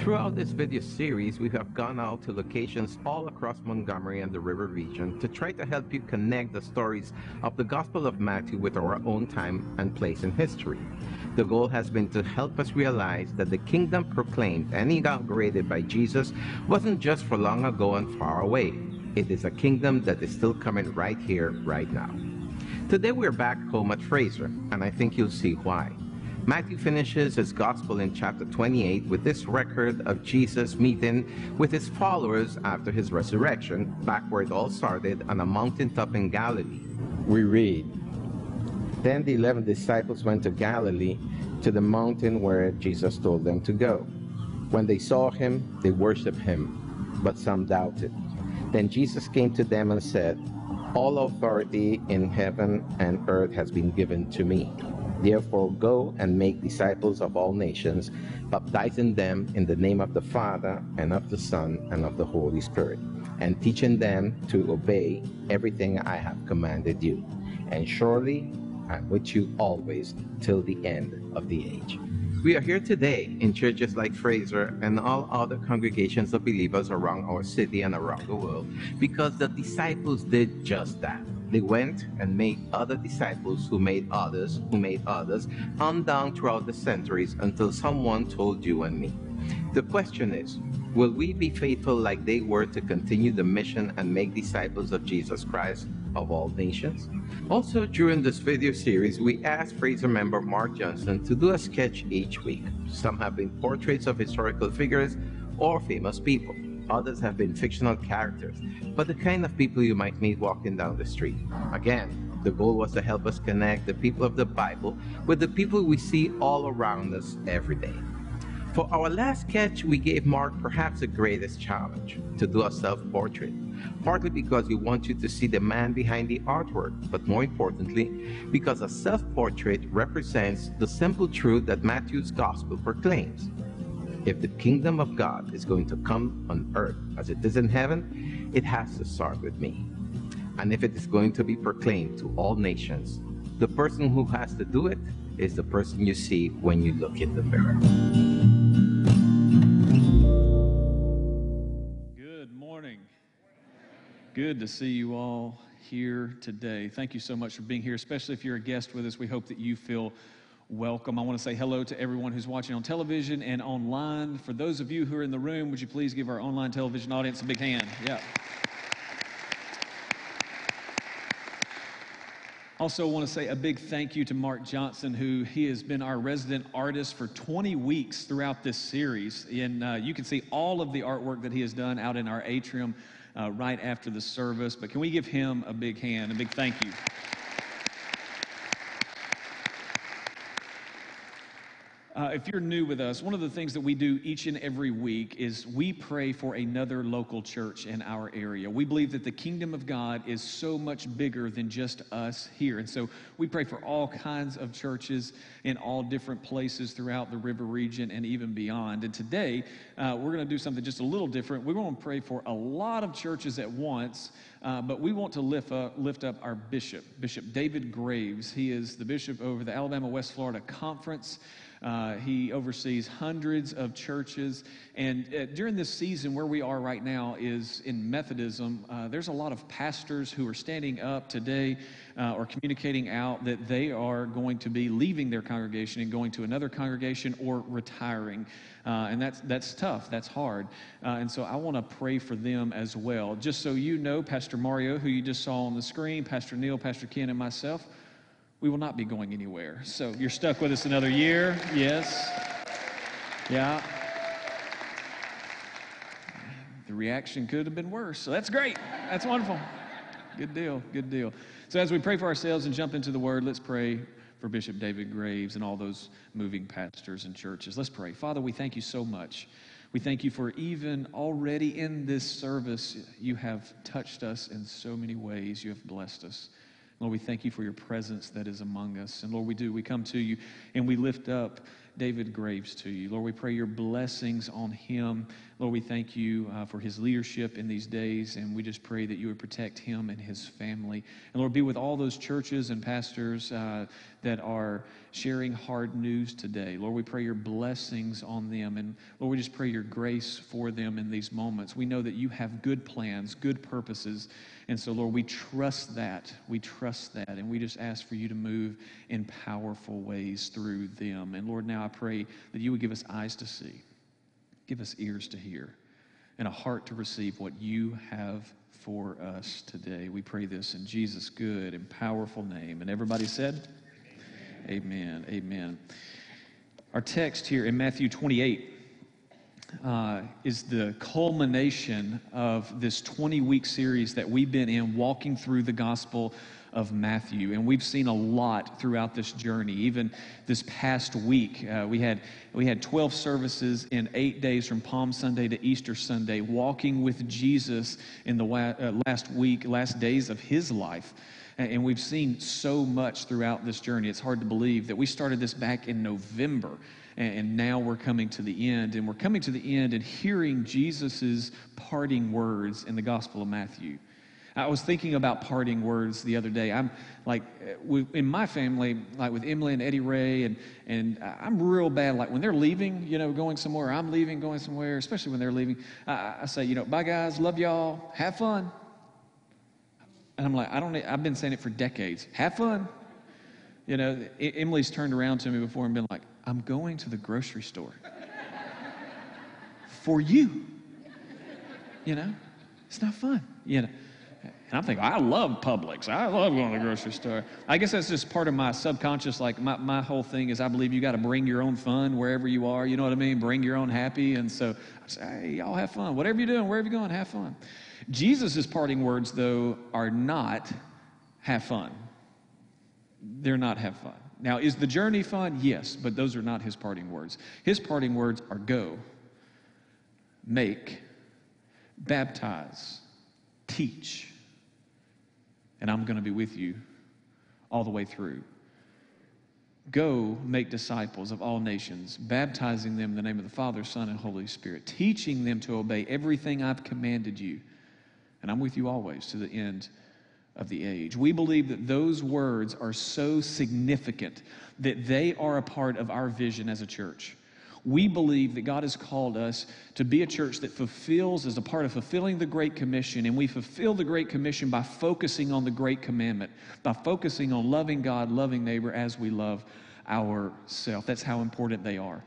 Throughout this video series, we have gone out to locations all across Montgomery and the river region to try to help you connect the stories of the Gospel of Matthew with our own time and place in history. The goal has been to help us realize that the kingdom proclaimed and inaugurated by Jesus wasn't just for long ago and far away. It is a kingdom that is still coming right here, right now. Today we're back home at Frazer, and I think you'll see why. Matthew finishes his gospel in chapter 28 with this record of Jesus meeting with his followers after his resurrection, back where it all started on a mountaintop in Galilee. We read, Then the eleven disciples went to Galilee, to the mountain where Jesus told them to go. When they saw him, they worshipped him, but some doubted. Then Jesus came to them and said, All authority in heaven and earth has been given to me. Therefore, go and make disciples of all nations, baptizing them in the name of the Father, and of the Son, and of the Holy Spirit, and teaching them to obey everything I have commanded you. And surely I'm with you always till the end of the age. We are here today in churches like Frazer and all other congregations of believers around our city and around the world because the disciples did just that. They went and made other disciples who made others, who made others, on down throughout the centuries until someone told you and me. The question is, will we be faithful like they were to continue the mission and make disciples of Jesus Christ of all nations? Also, during this video series, we asked Frazer member Mark Johnson to do a sketch each week. Some have been portraits of historical figures or famous people. Others have been fictional characters, but the kind of people you might meet walking down the street. Again, the goal was to help us connect the people of the Bible with the people we see all around us every day. For our last sketch, we gave Mark perhaps the greatest challenge to do a self portrait, partly because we want you to see the man behind the artwork, but more importantly, because a self portrait represents the simple truth that Matthew's gospel proclaims if the kingdom of God is going to come on earth as it is in heaven, it has to start with me. And if it is going to be proclaimed to all nations, the person who has to do it is the person you see when you look in the mirror. Good morning. Good to see you all here today. Thank you so much for being here, especially if you're a guest with us. We hope that you feel welcome. I want to say hello to everyone who's watching on television and online. For those of you who are in the room, would you please give our online television audience a big hand? Yeah. Also, want to say a big thank you to Mark Johnson, who he has been our resident artist for 20 weeks throughout this series. And uh, you can see all of the artwork that he has done out in our atrium uh, right after the service. But can we give him a big hand, a big thank you? Uh, if you're new with us, one of the things that we do each and every week is we pray for another local church in our area. We believe that the kingdom of God is so much bigger than just us here. And so we pray for all kinds of churches in all different places throughout the river region and even beyond. And today, uh, we're going to do something just a little different. We're going to pray for a lot of churches at once, uh, but we want to lift up, lift up our bishop, Bishop David Graves. He is the bishop over the Alabama West Florida Conference. Uh, he oversees hundreds of churches. And uh, during this season, where we are right now is in Methodism. Uh, there's a lot of pastors who are standing up today uh, or communicating out that they are going to be leaving their congregation and going to another congregation or retiring. Uh, and that's, that's tough, that's hard. Uh, and so I want to pray for them as well. Just so you know, Pastor Mario, who you just saw on the screen, Pastor Neil, Pastor Ken, and myself, we will not be going anywhere. So you're stuck with us another year. Yes. Yeah. The reaction could have been worse. So that's great. That's wonderful. Good deal. Good deal. So as we pray for ourselves and jump into the word, let's pray for Bishop David Graves and all those moving pastors and churches. Let's pray. Father, we thank you so much. We thank you for even already in this service, you have touched us in so many ways. You have blessed us. Lord, we thank you for your presence that is among us. And Lord, we do. We come to you and we lift up David Graves to you. Lord, we pray your blessings on him. Lord, we thank you uh, for his leadership in these days, and we just pray that you would protect him and his family. And Lord, be with all those churches and pastors uh, that are sharing hard news today. Lord, we pray your blessings on them. And Lord, we just pray your grace for them in these moments. We know that you have good plans, good purposes. And so, Lord, we trust that. We trust that. And we just ask for you to move in powerful ways through them. And Lord, now I pray that you would give us eyes to see, give us ears to hear, and a heart to receive what you have for us today. We pray this in Jesus' good and powerful name. And everybody said, Amen. Amen. Amen. Our text here in Matthew 28 uh, is the culmination of this 20 week series that we've been in, walking through the Gospel of Matthew. And we've seen a lot throughout this journey. Even this past week, uh, we, had, we had 12 services in eight days from Palm Sunday to Easter Sunday, walking with Jesus in the wa- uh, last week, last days of his life. And we've seen so much throughout this journey. It's hard to believe that we started this back in November and now we're coming to the end. And we're coming to the end and hearing Jesus' parting words in the Gospel of Matthew. I was thinking about parting words the other day. I'm like, in my family, like with Emily and Eddie Ray, and, and I'm real bad. Like when they're leaving, you know, going somewhere, I'm leaving, going somewhere, especially when they're leaving, I, I say, you know, bye guys, love y'all, have fun. And I'm like, I don't, I've been saying it for decades. Have fun. You know, Emily's turned around to me before and been like, I'm going to the grocery store for you. You know, it's not fun. You know, and I'm thinking, I love Publix. I love going to the grocery store. I guess that's just part of my subconscious. Like my, my whole thing is, I believe you got to bring your own fun wherever you are. You know what I mean? Bring your own happy. And so I say, hey, y'all have fun. Whatever you're doing, wherever you're going, have fun. Jesus' parting words, though, are not have fun. They're not have fun. Now, is the journey fun? Yes, but those are not his parting words. His parting words are go, make, baptize, teach, and I'm going to be with you all the way through. Go make disciples of all nations, baptizing them in the name of the Father, Son, and Holy Spirit, teaching them to obey everything I've commanded you. And I'm with you always to the end of the age. We believe that those words are so significant that they are a part of our vision as a church. We believe that God has called us to be a church that fulfills, as a part of fulfilling the Great Commission, and we fulfill the Great Commission by focusing on the Great Commandment, by focusing on loving God, loving neighbor as we love ourselves. That's how important they are.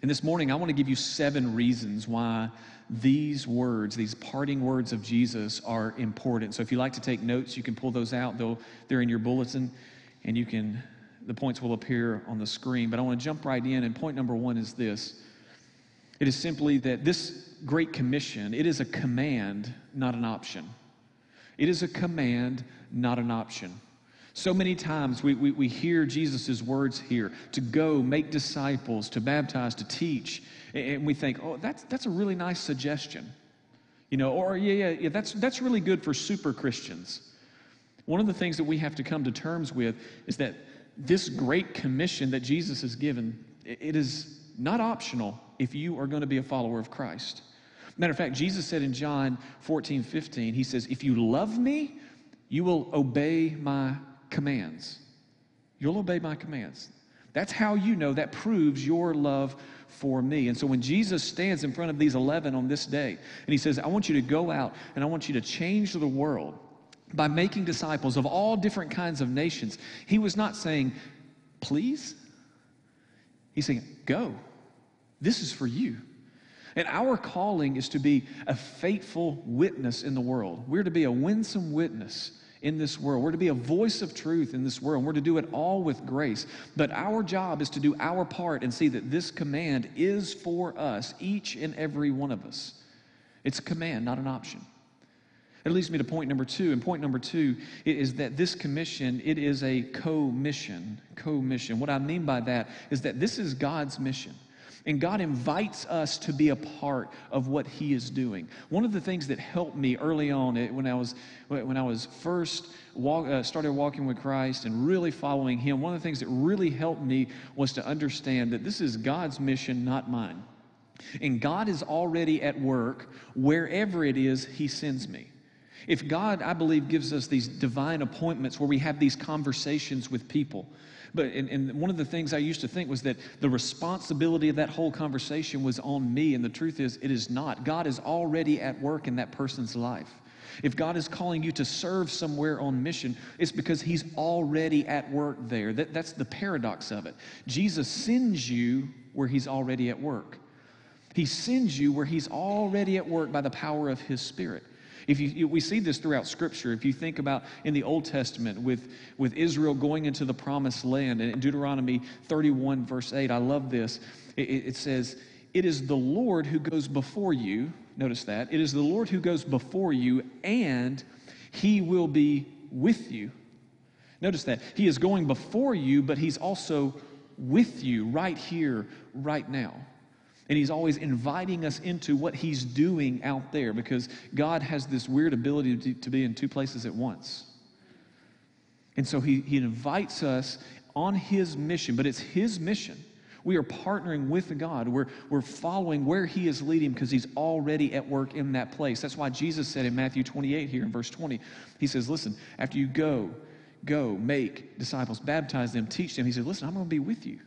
And this morning, I want to give you seven reasons why these words, these parting words of Jesus, are important. So if you like to take notes, you can pull those out. They'll, they're in your bulletin, and you can, the points will appear on the screen. But I want to jump right in, and point number one is this. It is simply that this Great Commission, it is a command, not an option. It is a command, not an option. So many times we, we, we hear Jesus' words here to go, make disciples, to baptize, to teach. And we think, oh, that's, that's a really nice suggestion. You know, or yeah, yeah, yeah, that's, that's really good for super Christians. One of the things that we have to come to terms with is that this great commission that Jesus has given, it is not optional if you are going to be a follower of Christ. Matter of fact, Jesus said in John 14, 15, He says, If you love me, you will obey my commands. You'll obey my commands. That's how you know that proves your love for me. And so when Jesus stands in front of these 11 on this day and he says, I want you to go out and I want you to change the world by making disciples of all different kinds of nations, he was not saying, please. He's saying, go. This is for you. And our calling is to be a faithful witness in the world. We're to be a winsome witness in this world. We're to be a voice of truth in this world. We're to do it all with grace. But our job is to do our part and see that this command is for us, each and every one of us. It's a command, not an option. It leads me to point number two. And point number two is that this commission, it is a co-mission. Co-mission. What I mean by that is that this is God's mission. And God invites us to be a part of what He is doing. One of the things that helped me early on when I was, when I was first walk, uh, started walking with Christ and really following Him, one of the things that really helped me was to understand that this is God's mission, not mine. And God is already at work wherever it is He sends me. If God, I believe, gives us these divine appointments where we have these conversations with people, but and, and, one of the things I used to think was that the responsibility of that whole conversation was on me, and the truth is, it is not. God is already at work in that person's life. If God is calling you to serve somewhere on mission, it's because He's already at work there. That, that's the paradox of it. Jesus sends you where He's already at work. He sends you where He's already at work by the power of His Spirit. If you, we see this throughout Scripture. If you think about in the Old Testament with, with Israel going into the promised land, and in Deuteronomy 31, verse 8, I love this. It, it says, It is the Lord who goes before you. Notice that. It is the Lord who goes before you, and he will be with you. Notice that. He is going before you, but he's also with you right here, right now. And he's always inviting us into what he's doing out there because God has this weird ability to, to be in two places at once. And so he, he invites us on his mission, but it's his mission. We are partnering with God. We're, we're following where He is leading because He's already at work in that place. That's why Jesus said in Matthew 28 here in verse 20, He says, Listen, after you go, go, make disciples, baptize them, teach them. He said, Listen, I'm going to be with you.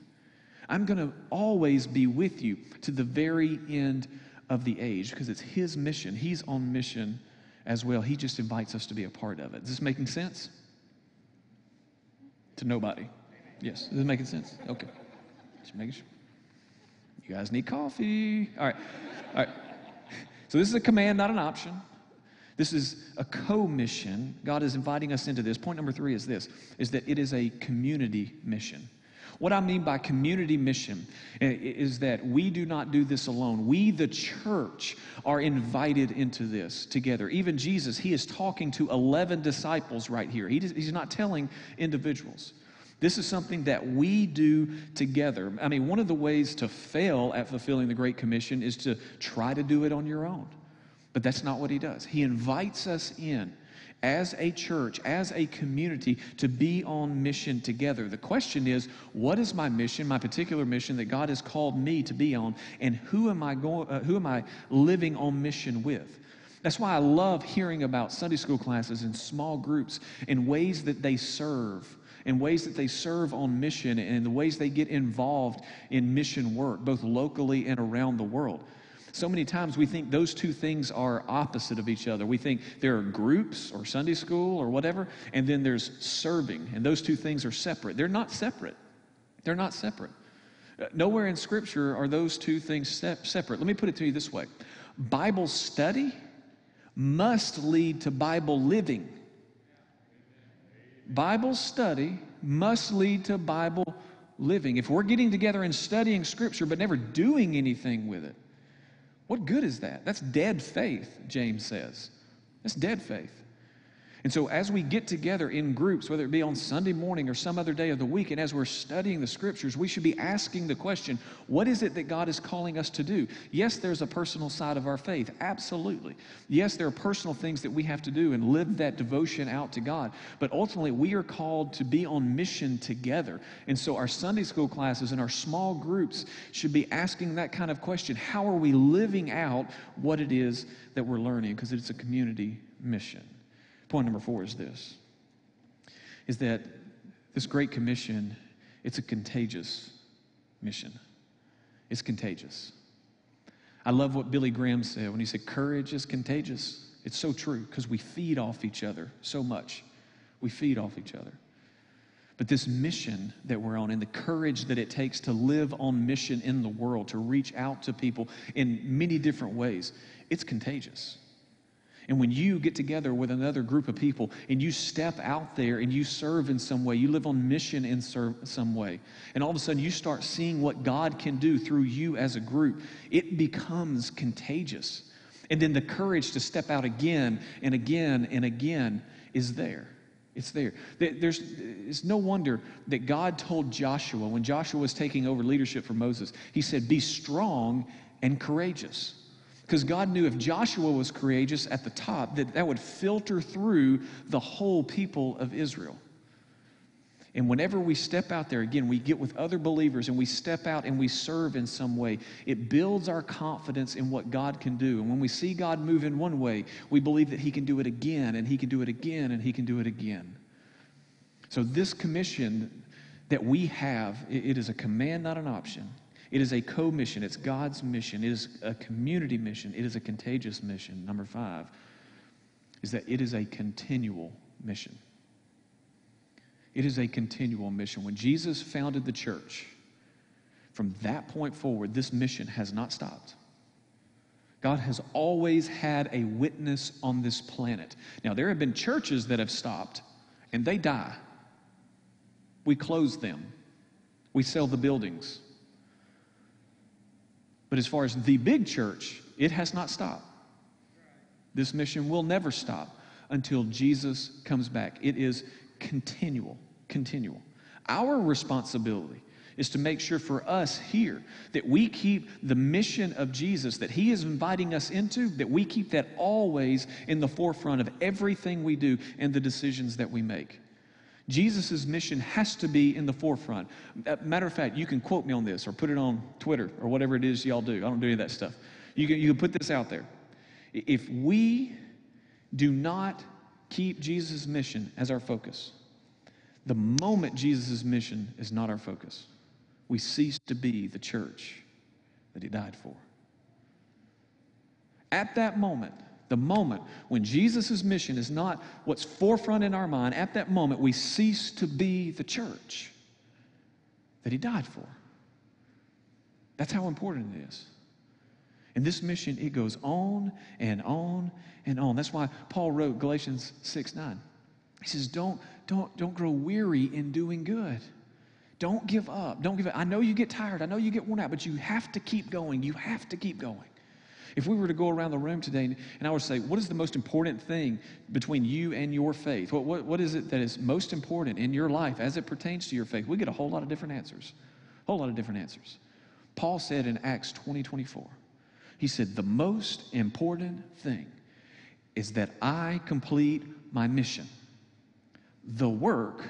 I'm going to always be with you to the very end of the age because it's His mission. He's on mission as well. He just invites us to be a part of it. Is this making sense? To nobody? Yes. Is this making sense? Okay. Just making sure. You guys need coffee. All right. All right. So this is a command, not an option. This is a co-mission. God is inviting us into this. Point number three is this, is that it is a community mission. What I mean by community mission is that we do not do this alone. We, the church, are invited into this together. Even Jesus, he is talking to 11 disciples right here. He, he's not telling individuals. This is something that we do together. I mean, one of the ways to fail at fulfilling the Great Commission is to try to do it on your own. But that's not what he does. He invites us in as a church, as a community, to be on mission together. The question is, what is my mission, my particular mission that God has called me to be on, and who am I going? Uh, who am I living on mission with? That's why I love hearing about Sunday school classes and small groups and ways that they serve and ways that they serve on mission and the ways they get involved in mission work, both locally and around the world. So many times we think those two things are opposite of each other. We think there are groups or Sunday school or whatever, and then there's serving, and those two things are separate. They're not separate. They're not separate. Uh, nowhere in Scripture are those two things separate. Let me put it to you this way Bible study must lead to Bible living. Bible study must lead to Bible living. If we're getting together and studying Scripture but never doing anything with it, what good is that? That's dead faith, James says. That's dead faith. And so, as we get together in groups, whether it be on Sunday morning or some other day of the week, and as we're studying the scriptures, we should be asking the question what is it that God is calling us to do? Yes, there's a personal side of our faith, absolutely. Yes, there are personal things that we have to do and live that devotion out to God. But ultimately, we are called to be on mission together. And so, our Sunday school classes and our small groups should be asking that kind of question How are we living out what it is that we're learning? Because it's a community mission. Point number four is this is that this great commission, it's a contagious mission. It's contagious. I love what Billy Graham said when he said, Courage is contagious. It's so true because we feed off each other so much. We feed off each other. But this mission that we're on and the courage that it takes to live on mission in the world, to reach out to people in many different ways, it's contagious. And when you get together with another group of people and you step out there and you serve in some way, you live on mission in some way, and all of a sudden you start seeing what God can do through you as a group, it becomes contagious. And then the courage to step out again and again and again is there. It's there. There's, it's no wonder that God told Joshua, when Joshua was taking over leadership for Moses, he said, Be strong and courageous. Because God knew if Joshua was courageous at the top, that that would filter through the whole people of Israel. And whenever we step out there, again, we get with other believers and we step out and we serve in some way, it builds our confidence in what God can do. And when we see God move in one way, we believe that He can do it again, and He can do it again, and He can do it again. So, this commission that we have, it is a command, not an option. It is a co mission. It's God's mission. It is a community mission. It is a contagious mission. Number five is that it is a continual mission. It is a continual mission. When Jesus founded the church, from that point forward, this mission has not stopped. God has always had a witness on this planet. Now, there have been churches that have stopped and they die. We close them, we sell the buildings. But as far as the big church, it has not stopped. This mission will never stop until Jesus comes back. It is continual continual. Our responsibility is to make sure for us here that we keep the mission of Jesus that He is inviting us into, that we keep that always in the forefront of everything we do and the decisions that we make. Jesus' mission has to be in the forefront. Uh, matter of fact, you can quote me on this or put it on Twitter or whatever it is y'all do. I don't do any of that stuff. You can, you can put this out there. If we do not keep Jesus' mission as our focus, the moment Jesus' mission is not our focus, we cease to be the church that he died for. At that moment, the moment when Jesus' mission is not what's forefront in our mind, at that moment we cease to be the church that he died for. That's how important it is. And this mission, it goes on and on and on. That's why Paul wrote Galatians 6 9. He says, Don't don't, don't grow weary in doing good. Don't give up. Don't give up. I know you get tired. I know you get worn out, but you have to keep going. You have to keep going. If we were to go around the room today and I would say, What is the most important thing between you and your faith? What, what, what is it that is most important in your life as it pertains to your faith? We get a whole lot of different answers. A whole lot of different answers. Paul said in Acts 20 24, he said, The most important thing is that I complete my mission the work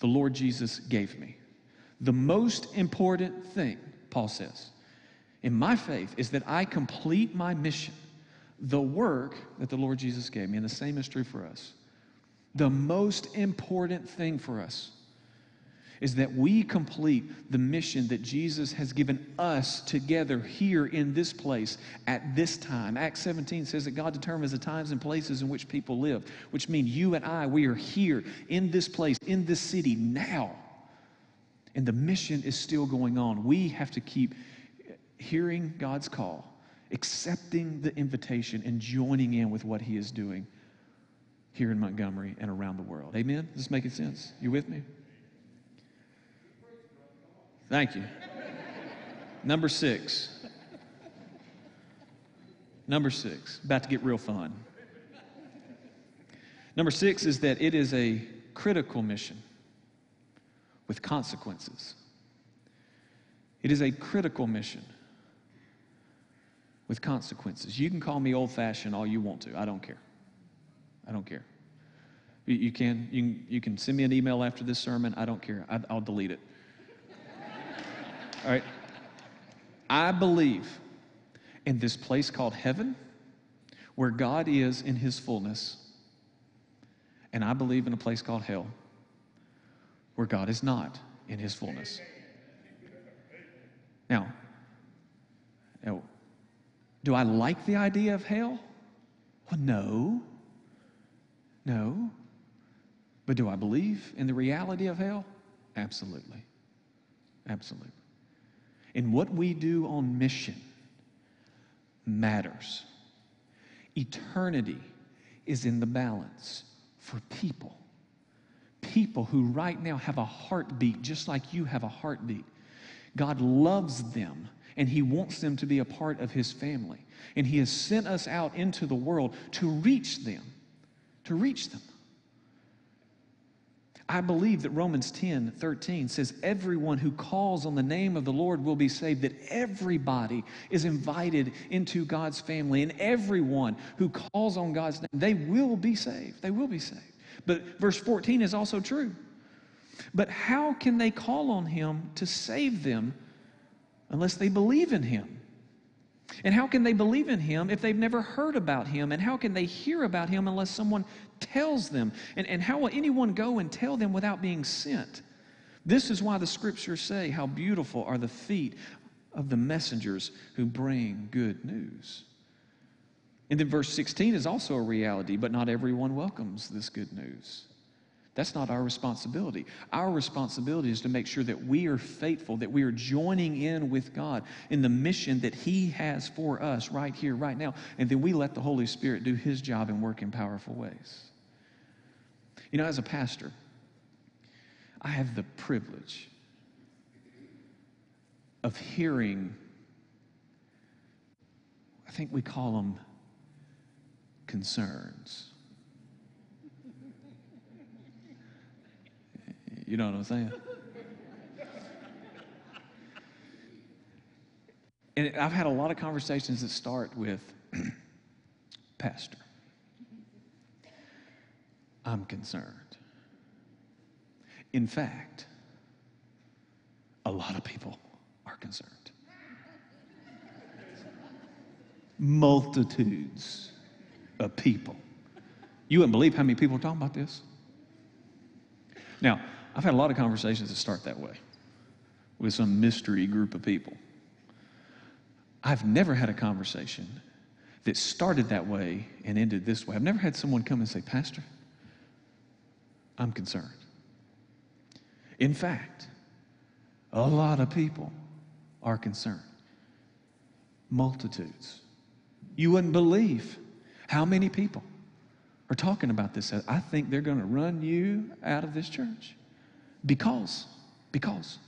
the Lord Jesus gave me. The most important thing, Paul says, in my faith is that I complete my mission, the work that the Lord Jesus gave me. And the same is true for us. The most important thing for us is that we complete the mission that Jesus has given us together here in this place at this time. Acts 17 says that God determines the times and places in which people live, which mean you and I, we are here in this place, in this city now. And the mission is still going on. We have to keep hearing God's call, accepting the invitation, and joining in with what He is doing here in Montgomery and around the world. Amen? Is this making sense? You with me? Thank you. Number six. Number six, about to get real fun. Number six is that it is a critical mission with consequences. It is a critical mission with consequences. You can call me old fashioned all you want to. I don't care. I don't care. You, you can, you, you can send me an email after this sermon. I don't care. I, I'll delete it. All right? I believe in this place called heaven where God is in his fullness. And I believe in a place called hell where God is not in his fullness. Now, now do I like the idea of hell? Well, no. No. But do I believe in the reality of hell? Absolutely. Absolutely. And what we do on mission matters. Eternity is in the balance for people. People who right now have a heartbeat just like you have a heartbeat. God loves them and He wants them to be a part of His family. And He has sent us out into the world to reach them, to reach them. I believe that Romans 10 13 says, Everyone who calls on the name of the Lord will be saved, that everybody is invited into God's family, and everyone who calls on God's name, they will be saved. They will be saved. But verse 14 is also true. But how can they call on Him to save them unless they believe in Him? And how can they believe in him if they've never heard about him? And how can they hear about him unless someone tells them? And, and how will anyone go and tell them without being sent? This is why the scriptures say, How beautiful are the feet of the messengers who bring good news. And then verse 16 is also a reality, but not everyone welcomes this good news. That's not our responsibility. Our responsibility is to make sure that we are faithful, that we are joining in with God in the mission that He has for us right here, right now, and then we let the Holy Spirit do His job and work in powerful ways. You know, as a pastor, I have the privilege of hearing, I think we call them concerns. You know what I'm saying? And I've had a lot of conversations that start with, Pastor, I'm concerned. In fact, a lot of people are concerned. Multitudes of people. You wouldn't believe how many people are talking about this. Now, I've had a lot of conversations that start that way with some mystery group of people. I've never had a conversation that started that way and ended this way. I've never had someone come and say, Pastor, I'm concerned. In fact, a lot of people are concerned. Multitudes. You wouldn't believe how many people are talking about this. I think they're going to run you out of this church. Because, because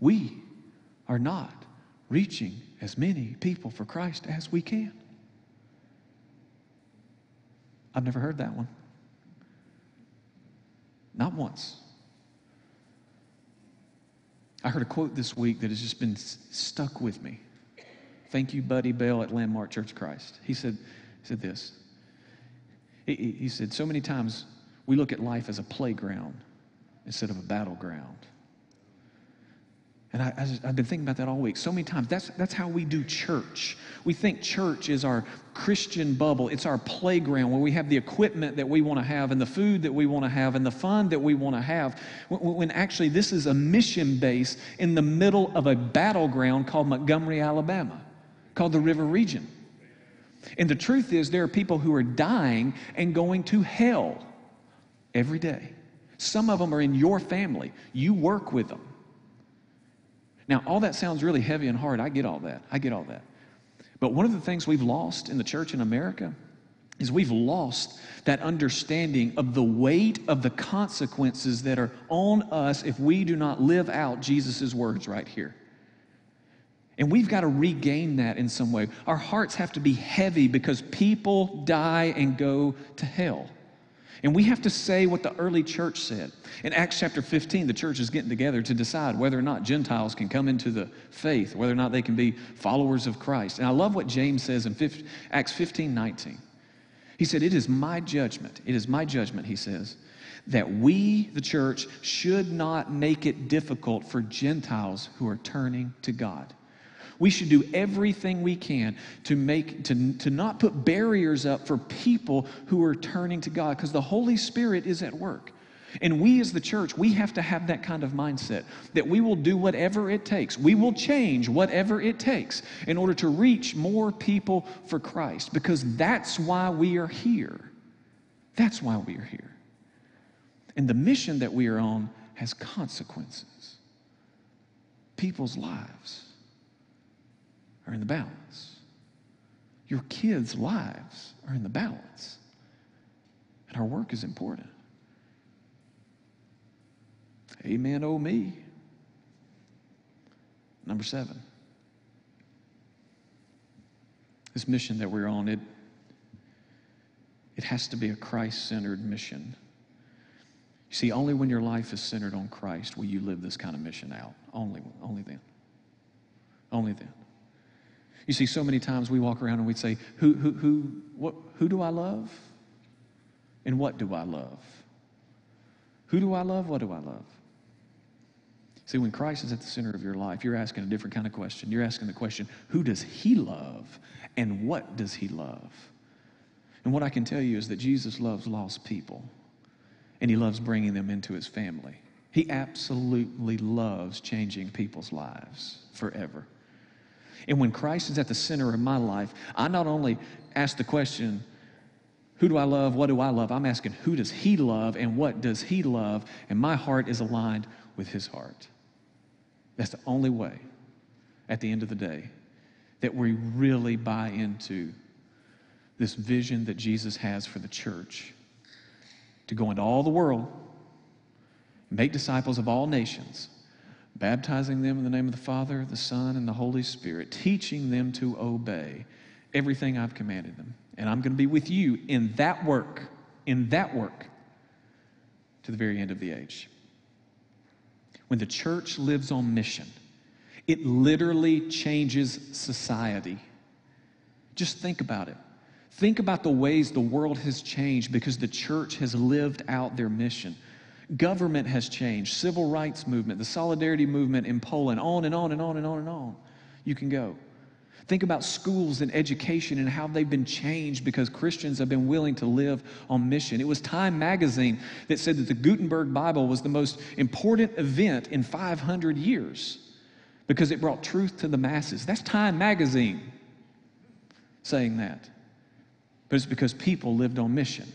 we are not reaching as many people for Christ as we can. I've never heard that one. Not once. I heard a quote this week that has just been stuck with me. Thank you, Buddy Bell at Landmark Church of Christ. He said, he said this. He, he said, So many times we look at life as a playground instead of a battleground. And I, have been thinking about that all week so many times. That's, that's how we do church. We think church is our Christian bubble, it's our playground where we have the equipment that we want to have, and the food that we want to have, and the fun that we want to have. When, when actually, this is a mission base in the middle of a battleground called Montgomery, Alabama, called the River Region. And the truth is, there are people who are dying and going to hell every day. Some of them are in your family. You work with them. Now, all that sounds really heavy and hard. I get all that. I get all that. But one of the things we've lost in the church in America is we've lost that understanding of the weight of the consequences that are on us if we do not live out Jesus' words right here. And we've got to regain that in some way. Our hearts have to be heavy because people die and go to hell. And we have to say what the early church said. In Acts chapter 15, the church is getting together to decide whether or not Gentiles can come into the faith, whether or not they can be followers of Christ. And I love what James says in Acts 15 19. He said, It is my judgment, it is my judgment, he says, that we, the church, should not make it difficult for Gentiles who are turning to God. We should do everything we can to make to, to not put barriers up for people who are turning to God because the Holy Spirit is at work. And we as the church, we have to have that kind of mindset that we will do whatever it takes. We will change whatever it takes in order to reach more people for Christ because that's why we are here. That's why we are here. And the mission that we are on has consequences. People's lives are in the balance. Your kids' lives are in the balance. And our work is important. Amen, oh me. Number seven. This mission that we're on, it, it has to be a Christ centered mission. You see, only when your life is centered on Christ will you live this kind of mission out. Only, only then. Only then. You see, so many times we walk around and we say, who, who, who, what, who do I love? And what do I love? Who do I love? What do I love? See, when Christ is at the center of your life, you're asking a different kind of question. You're asking the question, who does he love and what does he love? And what I can tell you is that Jesus loves lost people and he loves bringing them into his family. He absolutely loves changing people's lives forever. And when Christ is at the center of my life, I not only ask the question, who do I love? What do I love? I'm asking, who does he love and what does he love? And my heart is aligned with his heart. That's the only way, at the end of the day, that we really buy into this vision that Jesus has for the church to go into all the world, make disciples of all nations, baptizing them in the name of the Father, the Son, and the Holy Spirit, teaching them to obey everything I've commanded them. And I'm going to be with you in that work, in that work, to the very end of the age. When the church lives on mission, it literally changes society. Just think about it. Think about the ways the world has changed because the church has lived out their mission. Government has changed, civil rights movement, the solidarity movement in Poland, on and on and on and on and on. You can go. Think about schools and education and how they've been changed because Christians have been willing to live on mission. It was Time magazine that said that the Gutenberg Bible was the most important event in 500 years because it brought truth to the masses. That's Time magazine saying that but it's because people lived on mission.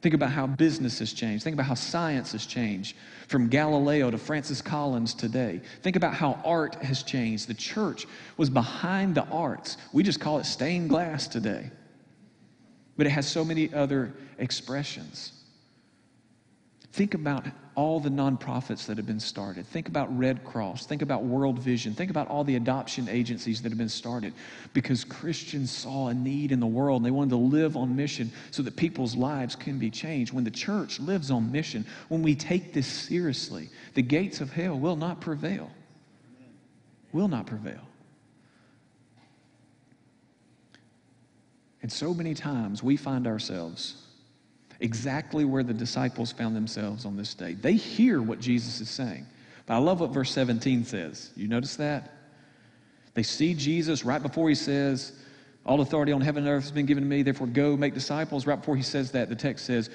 Think about how business has changed. Think about how science has changed from Galileo to Francis Collins today. Think about how art has changed. The church was behind the arts. We just call it stained glass today. But it has so many other expressions. Think about all the nonprofits that have been started. Think about Red Cross. Think about World Vision. Think about all the adoption agencies that have been started because Christians saw a need in the world and they wanted to live on mission so that people's lives can be changed. When the church lives on mission, when we take this seriously, the gates of hell will not prevail. Will not prevail. And so many times we find ourselves exactly where the disciples found themselves on this day. They hear what Jesus is saying. But I love what verse 17 says. You notice that? They see Jesus right before he says, All authority on heaven and earth has been given to me, therefore go make disciples. Right before he says that, the text says,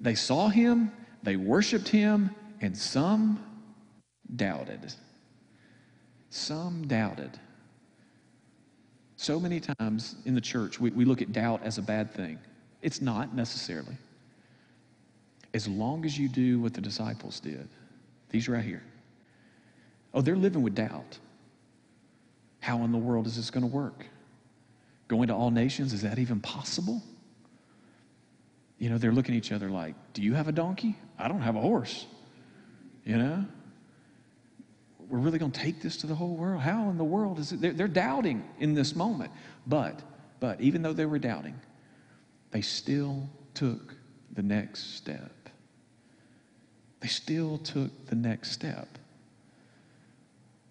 They saw him, they worshiped him, and some doubted. Some doubted. So many times in the church, we, we look at doubt as a bad thing. It's not necessarily as long as you do what the disciples did. These right here. Oh, they're living with doubt. How in the world is this going to work? Going to all nations, is that even possible? You know, they're looking at each other like, Do you have a donkey? I don't have a horse. You know? We're really going to take this to the whole world? How in the world is it? They're, they're doubting in this moment. But, but even though they were doubting, they still took the next step. They still took the next step.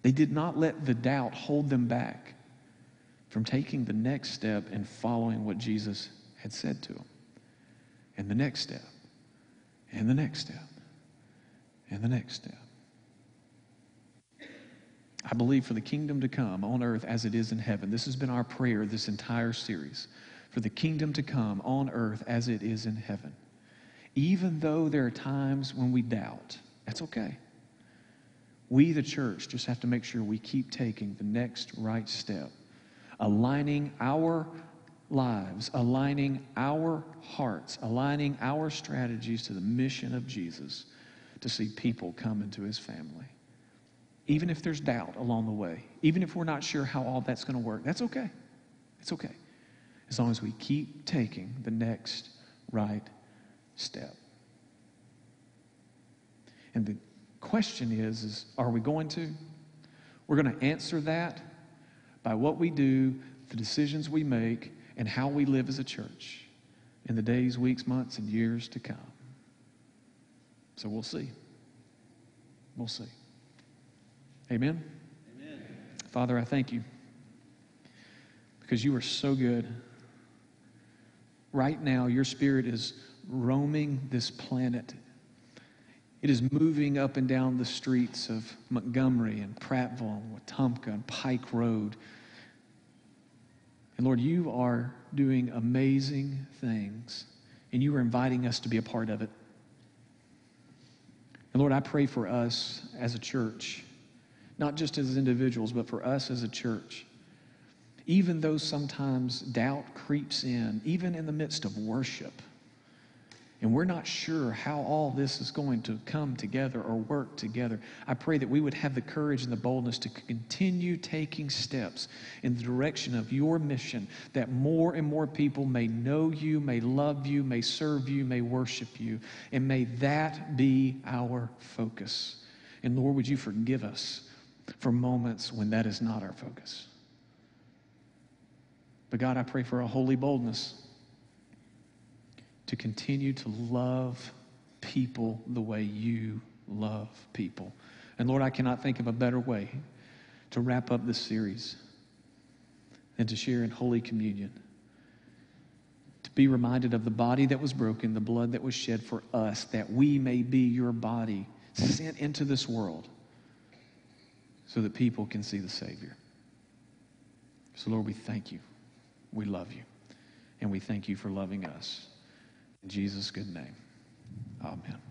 They did not let the doubt hold them back from taking the next step and following what Jesus had said to them. And the next step, and the next step, and the next step. I believe for the kingdom to come on earth as it is in heaven. This has been our prayer this entire series. For the kingdom to come on earth as it is in heaven. Even though there are times when we doubt, that's okay. We, the church, just have to make sure we keep taking the next right step, aligning our lives, aligning our hearts, aligning our strategies to the mission of Jesus to see people come into his family. Even if there's doubt along the way, even if we're not sure how all that's going to work, that's okay. It's okay. As long as we keep taking the next right step. And the question is, is are we going to? We're going to answer that by what we do, the decisions we make, and how we live as a church in the days, weeks, months, and years to come. So we'll see. We'll see. Amen? Amen. Father, I thank you because you are so good. Right now, your spirit is roaming this planet. It is moving up and down the streets of Montgomery and Prattville, and Wetumpka, and Pike Road. And Lord, you are doing amazing things, and you are inviting us to be a part of it. And Lord, I pray for us as a church, not just as individuals, but for us as a church. Even though sometimes doubt creeps in, even in the midst of worship, and we're not sure how all this is going to come together or work together. I pray that we would have the courage and the boldness to continue taking steps in the direction of your mission, that more and more people may know you, may love you, may serve you, may worship you, and may that be our focus. And Lord, would you forgive us for moments when that is not our focus? But God, I pray for a holy boldness to continue to love people the way you love people. And Lord, I cannot think of a better way to wrap up this series than to share in Holy Communion. To be reminded of the body that was broken, the blood that was shed for us, that we may be your body sent into this world so that people can see the Savior. So, Lord, we thank you. We love you. And we thank you for loving us. In Jesus' good name, amen.